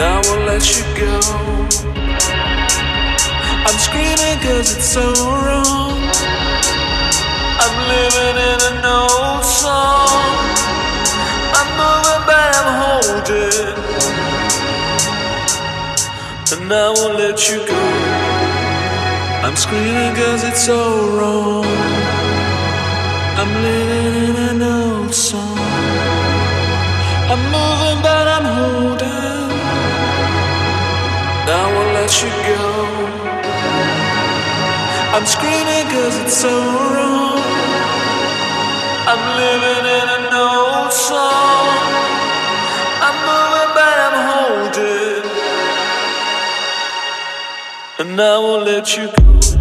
I won't let you go. I'm screaming cause it's so wrong. I'm living in an old song. I'm moving but I'm holding and I won't let you go. I'm screaming cause it's so wrong. I'm living in an old song. I'm moving but I'm holding. You go. I'm screaming cause it's so wrong. I'm living in an old song. I'm moving but I'm holding and I won't let you go.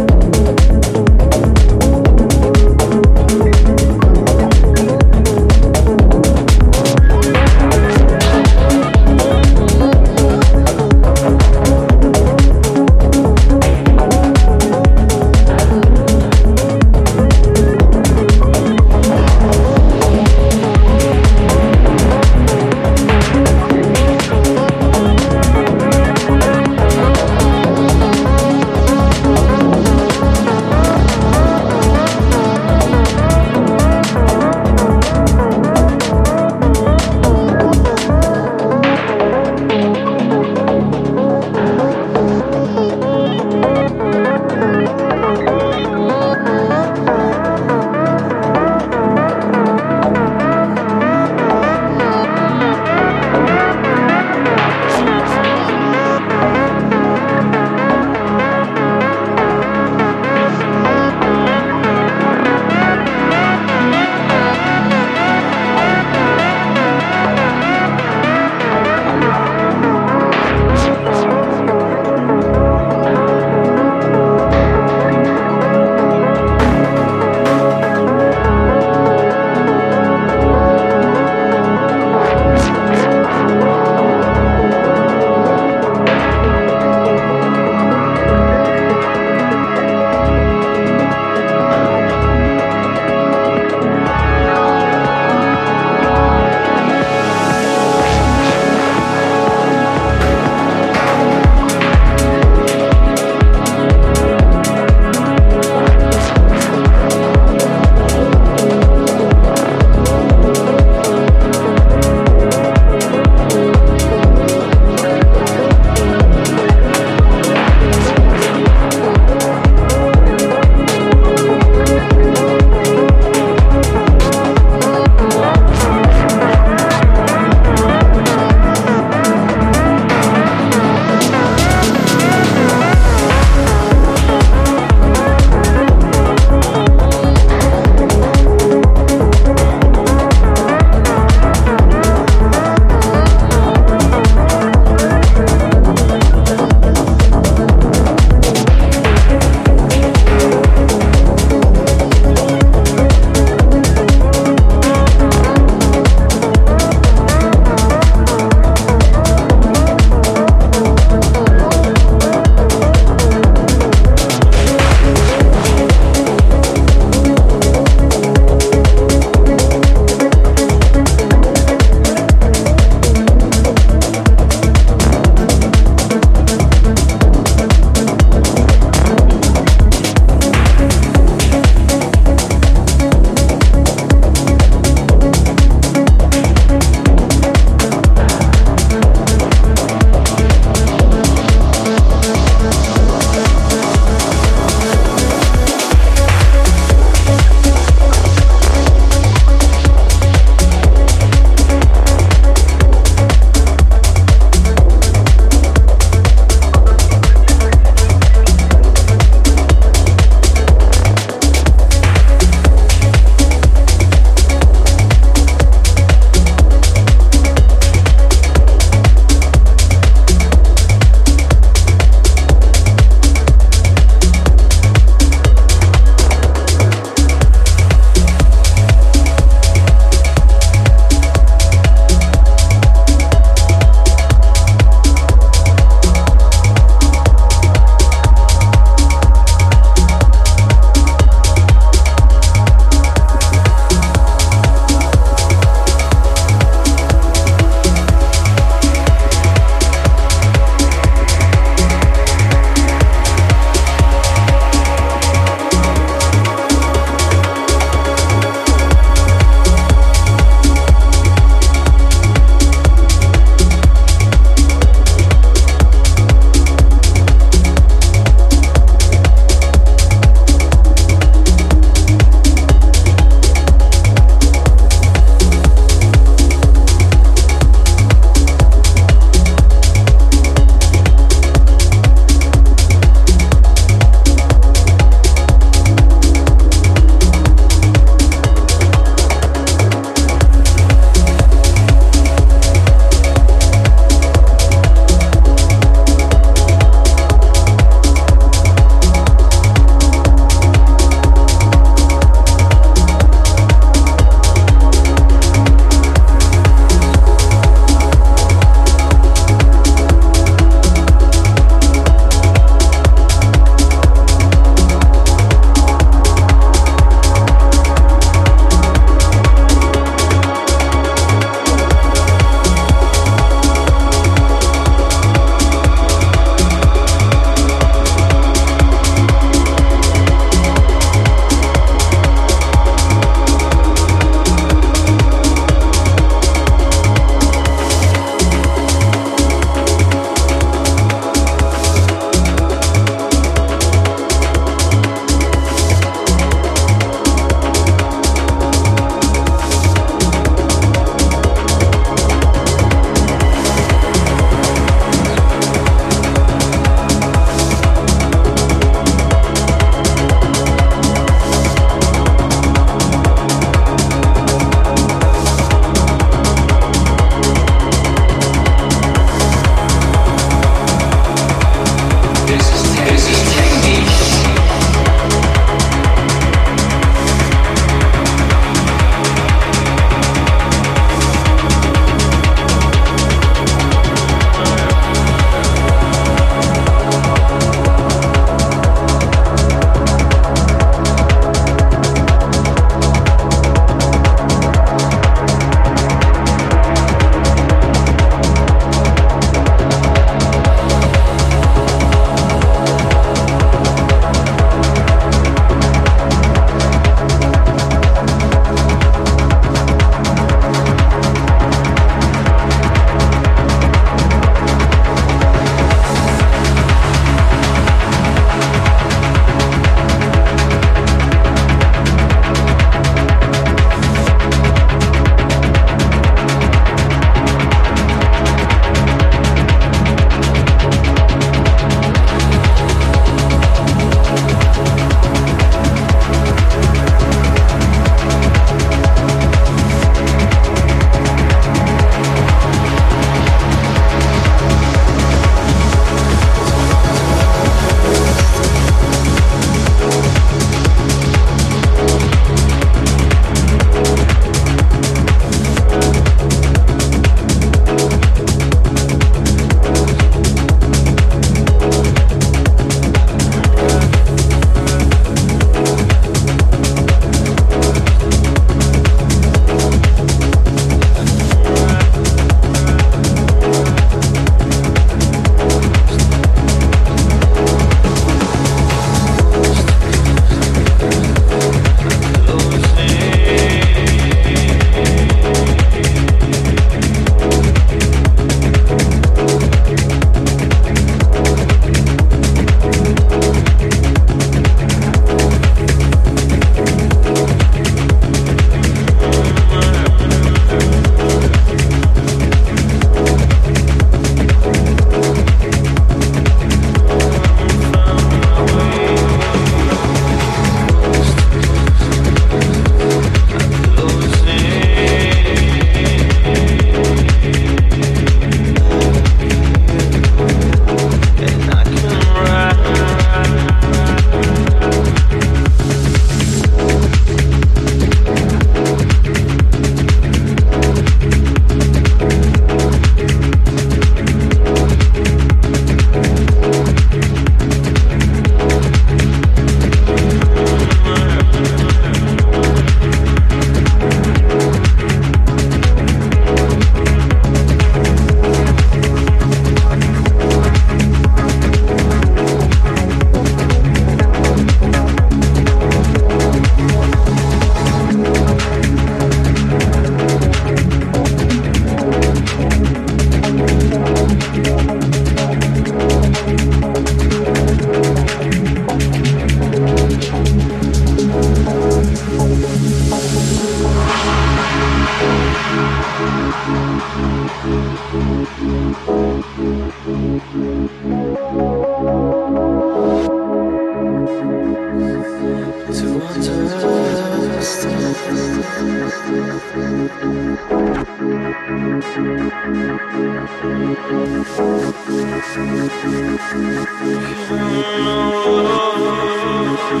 Found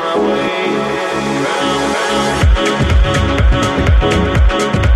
my way round, round, round, round, round.